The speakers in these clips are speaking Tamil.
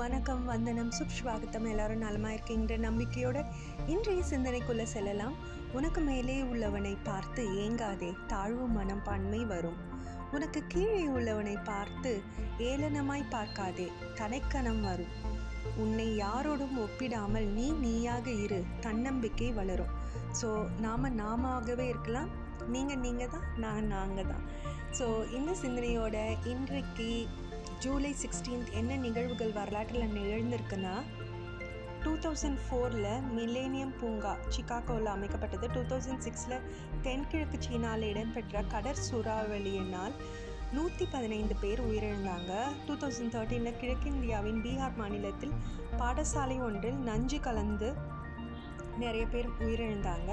வணக்கம் வந்தனம். சுப்ஸ்வாகத்தம் எல்லாரும் நலமா இருக்கீங்கிற நம்பிக்கையோட இன்றைய சிந்தனைக்குள்ள செல்லலாம். உனக்கு மேலே உள்ளவனை பார்த்து ஏங்காதே. தாழ்வு மனப்பான்மை வரும். உனக்கு கீழே உள்ளவனை பார்த்து ஏளனமாய் பார்க்காதே. தனைக்கணம் வரும். உன்னை யாரோடும் ஒப்பிடாமல் நீ நீயாக இரு. தன்னம்பிக்கை வளரும். ஸோ நாம் நாமாகவே இருக்கலாம். நீங்கள் நீங்கள் தான் நான் நாங்கள் தான் ஸோ இந்த சிந்தனையோட இன்றைக்கு ஜூலை சிக்ஸ்டீன்த் என்ன நிகழ்வுகள் வரலாற்றில் நிகழ்ந்திருக்குன்னா டூ தௌசண்ட் ஃபோரில் மில்லேனியம் பூங்கா சிகாகோவில் அமைக்கப்பட்டது. டூ தௌசண்ட் சிக்ஸில் தென்கிழக்கு சீனாவில் இடம்பெற்ற கடற் சூறாவளியினால் நூற்றி பதினைந்து பேர் உயிரிழந்தாங்க. டூ தௌசண்ட் தேர்ட்டீனில் கிழக்கிந்தியாவின் பீகார் மாநிலத்தில் பாடசாலை ஒன்றில் நஞ்சு கலந்து நிறைய பேர் உயிரிழந்தாங்க.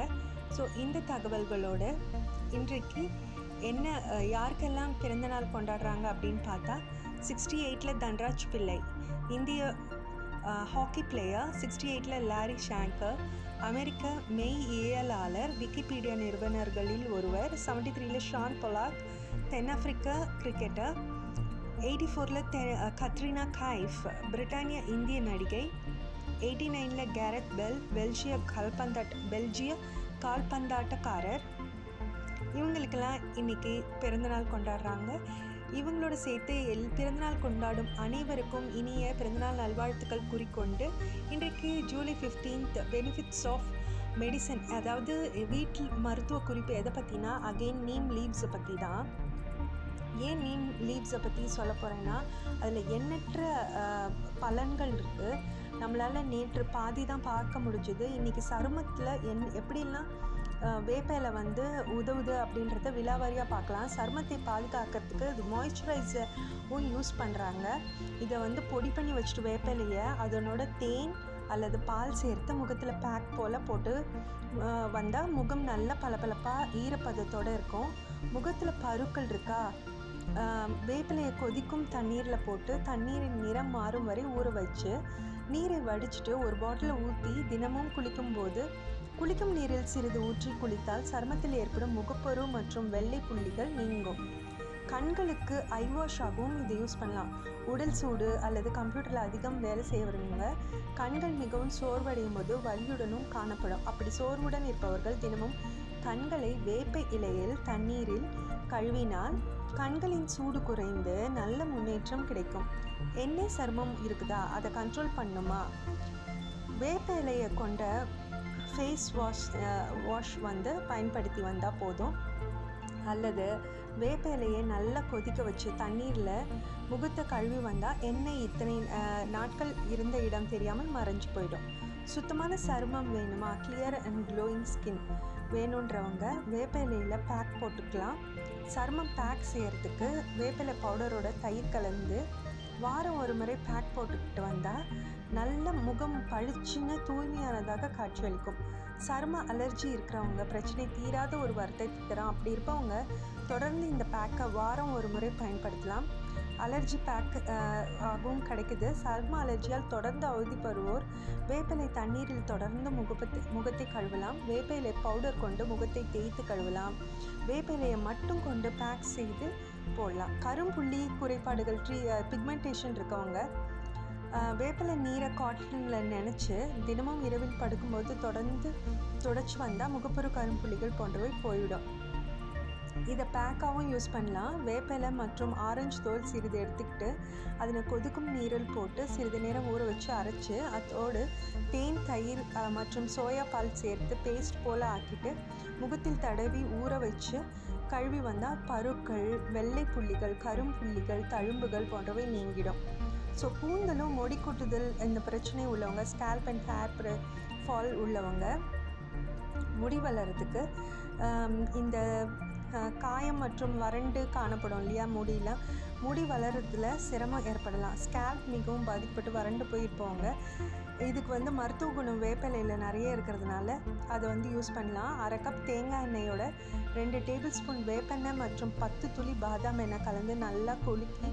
ஸோ இந்த தகவல்களோடு இன்றைக்கு என்ன யாருக்கெல்லாம் பிறந்தநாள் கொண்டாடுறாங்க அப்படின்னு பார்த்தா சிக்ஸ்டி எயிட்டில் தன்ராஜ் பிள்ளை. இந்திய ஹாக்கி பிளேயர் சிக்ஸ்டி எயிட்டில் லாரி ஷாங்கர். அமெரிக்க மெய் இயலாளர் விக்கிபீடியா நிறுவனர்களில் ஒருவர். செவன்டி த்ரீல ஷான் பொலாக் தென்னாப்பிரிக்க கிரிக்கெட்டர் எயிட்டி ஃபோரில் தெ கத்ரினா கைஃப் பிரிட்டானிய இந்திய நடிகை. எயிட்டி நைனில் கேரத் பெல் பெல்ஜிய கால்பந்தாட்ட பெல்ஜிய கால்பந்தாட்டக்காரர். இவங்களுக்கெல்லாம் இன்றைக்கி பிறந்தநாள் கொண்டாடுறாங்க. இவங்களோட சேர்த்து எல் பிறந்தநாள் கொண்டாடும் அனைவருக்கும் இனிய பிறந்தநாள் நல்வாழ்த்துக்கள் குறிக்கொண்டு இன்றைக்கு July fifteenth benefits of medicine அதாவது வீட்டில் மருத்துவ குறிப்பு எதை பற்றினா அகெயின் நீம் லீவ்ஸை பற்றி தான் ஏன் நீம் லீவ்ஸை பற்றி சொல்ல போகிறேன்னா அதில் எண்ணற்ற பலன்கள் இருக்குது நம்மளால் நேற்று பாதி தான் பார்க்க முடிஞ்சுது. இன்றைக்கி சருமத்தில் என் எப்படிலாம் வேப்பையில் வந்து உதவுது அப்படின்றத விலாவாரியாக பார்க்கலாம். சருமத்தை பாதுகாக்கிறதுக்கு இது மாய்ஸ்சரைசரும் யூஸ் பண்ணுறாங்க இதை வந்து பொடி பண்ணி வச்சுட்டு வேப்பிலையை அதனோட தேன் அல்லது பால் சேர்த்து முகத்தில் பேக் போல் போட்டு வந்தால் முகம் நல்ல பளபளப்பாக ஈரப்பதத்தோடு இருக்கும். முகத்தில் பருக்கள் இருக்கா? வேப்பிலையை கொதிக்கும் தண்ணீரில் போட்டு தண்ணீரின் நிறம் மாறும் வரை ஊற வச்சு நீரை வடிச்சிட்டு ஒரு பாட்டிலில் ஊற்றி தினமும் குளிக்கும்போது குளிக்கும் நீரில் சிறிது ஊற்றி குளித்தால் சருமத்தில் ஏற்படும் முகப்பரு மற்றும் வெள்ளை புள்ளிகள் நீங்கும். கண்களுக்கு ஐ வாஷ் ஆகவும் இதை யூஸ் பண்ணலாம். உடல் சூடு அல்லது கம்ப்யூட்டரில் அதிகம் வேலை செய்கிறவங்க கண்கள் மிகவும் சோர்வடையும் போது வலியுடனும் காணப்படும். அப்படி சோர்வுடன் இருப்பவர்கள் தினமும் கண்களை வேப்ப இலையில் தண்ணீரில் கழுவினால் கண்களின் சூடு குறைந்து நல்ல முன்னேற்றம் கிடைக்கும். எண்ணெய் சர்மம் இருக்குதா? அதை கண்ட்ரோல் பண்ணுமா? வேப்ப இலையை கொண்ட ஃபேஸ் வாஷ் வாஷ் வந்து பயன்படுத்தி வந்தால் போதும். அல்லது வேப்ப இலையை நல்லா கொதிக்க வச்சு தண்ணீரில் முகத்தை கழுவி வந்தால் எண்ணெய் இத்தனை நாட்கள் இருந்த இடம் தெரியாமல் மறைஞ்சு போயிடும். சுத்தமான சருமம் வேணுமா? கிளியர் அண்ட் க்ளோயிங் ஸ்கின் வேணுன்றவங்க வேப்ப இலையில் பேக் போட்டுக்கலாம். சருமம் பேக் செய்கிறதுக்கு வேப்பிலை பவுடரோட தயிர் கலந்து வாரம் ஒரு முறை பேக் போட்டுக்கிட்டு வந்தால் நல்ல முகம் பளிச்சுன்னு தூய்மையானதாக காட்சியளிக்கும் சரும அலர்ஜி இருக்கிறவங்க பிரச்சனை தீராத ஒரு வருத்தத்தை தரும் அப்படி இருப்பவங்க தொடர்ந்து இந்த பேக்கை வாரம் ஒரு முறை பயன்படுத்தலாம். அலர்ஜி பேக் ஆகவும் கிடைக்குது. சர்ம அலர்ஜியால் தொடர்ந்து அவதிப்படுவோர் வேப்பிலை தண்ணீரில் தொடர்ந்து முகப்பத்தை முகத்தை கழுவலாம். வேப்பிலை பவுடர் கொண்டு முகத்தை தேய்த்து கழுவலாம். வேப்பிலையை மட்டும் கொண்டு பேக் செய்து போடலாம். கரும்புள்ளி குறைபாடுகள் ட்ரீ பிக்மெண்டேஷன் இருக்கவங்க வேப்பிலை நீரை காட்டனில் நினச்சி தினமும் இரவில் படுக்கும்போது தொடர்ந்து தொடச்சி வந்தால் முகப்பரு கரும்புள்ளிகள் போன்றவை போயிடும் இதை பேக்காகவும் யூஸ் பண்ணலாம். வேப்பிலை மற்றும் ஆரஞ்சு தோல் சிறிது எடுத்துக்கிட்டு அதில் கொதிக்கும் நீரில் போட்டு சிறிது நேரம் ஊற வச்சு அரைச்சி அதோடு தேன் தயிர் மற்றும் சோயா பால் சேர்த்து பேஸ்ட் போல் ஆக்கிட்டு முகத்தில் தடவி ஊற வச்சு கழுவி வந்தால் பருக்கள் வெள்ளை புள்ளிகள் கரும்புள்ளிகள் தழும்புகள் போன்றவை நீங்கிடும். ஸோ கூந்தலும் முடி கொட்டுதல் இந்த பிரச்சனை உள்ளவங்க ஸ்கேல்ப் அண்ட் ஹேர் ஃபால் உள்ளவங்க முடி வளர்கிறதுக்கு இந்த காயம் மற்றும் வறண்டு காணப்படும் இல்லையா? முடியில். முடி வளர்கிறதுல சிரமம் ஏற்படலாம். ஸ்கேல்ப் மிகவும் பாதிக்கப்பட்டு வறண்டு போயிருப்பவங்க. இதுக்கு வந்து மருத்துவ குணம் வேப்பிலையில் நிறைய இருக்கிறதுனால அதை வந்து யூஸ் பண்ணலாம். அரை கப் தேங்காய் எண்ணெயோட ரெண்டு டேபிள் ஸ்பூன் வேப்பெண்ணெய் மற்றும் பத்து துளி பாதாம் எண்ணெய் கலந்து நல்லா கொலுக்கி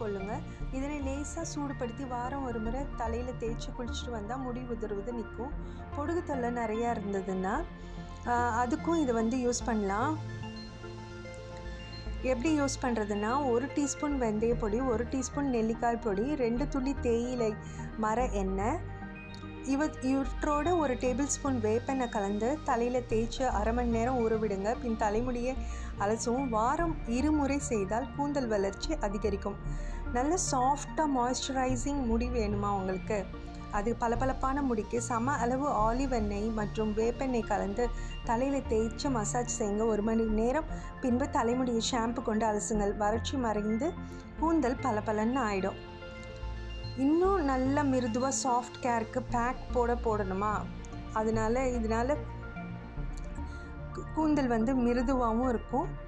கொள்ளுங்கள் இதனை லேசாக சூடுபடுத்தி வாரம் ஒரு முறை தலையில் தேய்ச்சி குளிச்சுட்டு வந்தால் முடி உதிர்வது நிற்கும். பொடுகு தொல்லை நிறையா இருந்ததுன்னா அதுக்கும் இதை வந்து யூஸ் பண்ணலாம். எப்படி யூஸ் பண்ணுறதுன்னா ஒரு டீஸ்பூன் வெந்தய பொடி ஒரு டீஸ்பூன் நெல்லிக்காய் பொடி ரெண்டு துளி தேயிலை மர எண்ணெய் இவ இவற்றோட ஒரு டேபிள் ஸ்பூன் வேப்பெண்ணெய் கலந்து தலையில் தேய்ச்சி அரை மணி நேரம் உறவிடுங்க பின் தலைமுடியை அலசவும். வாரம் இருமுறை செய்தால் கூந்தல் வளர்ச்சி அதிகரிக்கும். நல்ல சாஃப்டாக மாய்ஸ்சரைசிங் முடி வேணுமா உங்களுக்கு? அது பளபளப்பான முடிக்கு சம அளவு ஆலிவ் எண்ணெய் மற்றும் வேப்பெண்ணெய் கலந்து தலையில் தேய்ச்சி மசாஜ் செய்யுங்க. ஒரு மணி நேரம் பின்பு தலைமுடியை ஷாம்பு கொண்டு அலசுங்கள். வறட்சி மறைந்து கூந்தல் பளபளன்னு ஆகிடும் இன்னும் நல்ல மிருதுவாக சாஃப்ட் கேருக்கு பேக் போட போடணுமா? அதனால இதனால் கூந்தல் வந்து மிருதுவாகவும் இருக்கும்.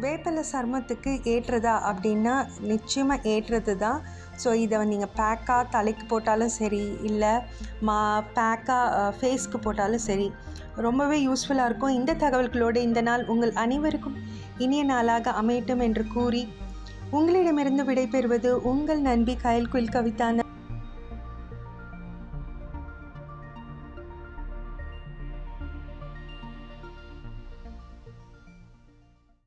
வேப்பிலை சருமத்துக்கு ஏற்றதா அப்படின்னா நிச்சயமாக ஏற்றது தான் ஸோ இதை நீங்கள் பேக்காக தலைக்கு போட்டாலும் சரி இல்லை மா பேக்காக ஃபேஸ்க்கு போட்டாலும் சரி ரொம்பவே யூஸ்ஃபுல்லாக இருக்கும். இந்த தகவல்களோடு இந்த நாள் உங்கள் அனைவருக்கும் இனிய நாளாக அமையட்டும் என்று கூறி உங்களிடமிருந்து விடைபெறுவது உங்கள் நண்பி கயல் குயில் கவிதான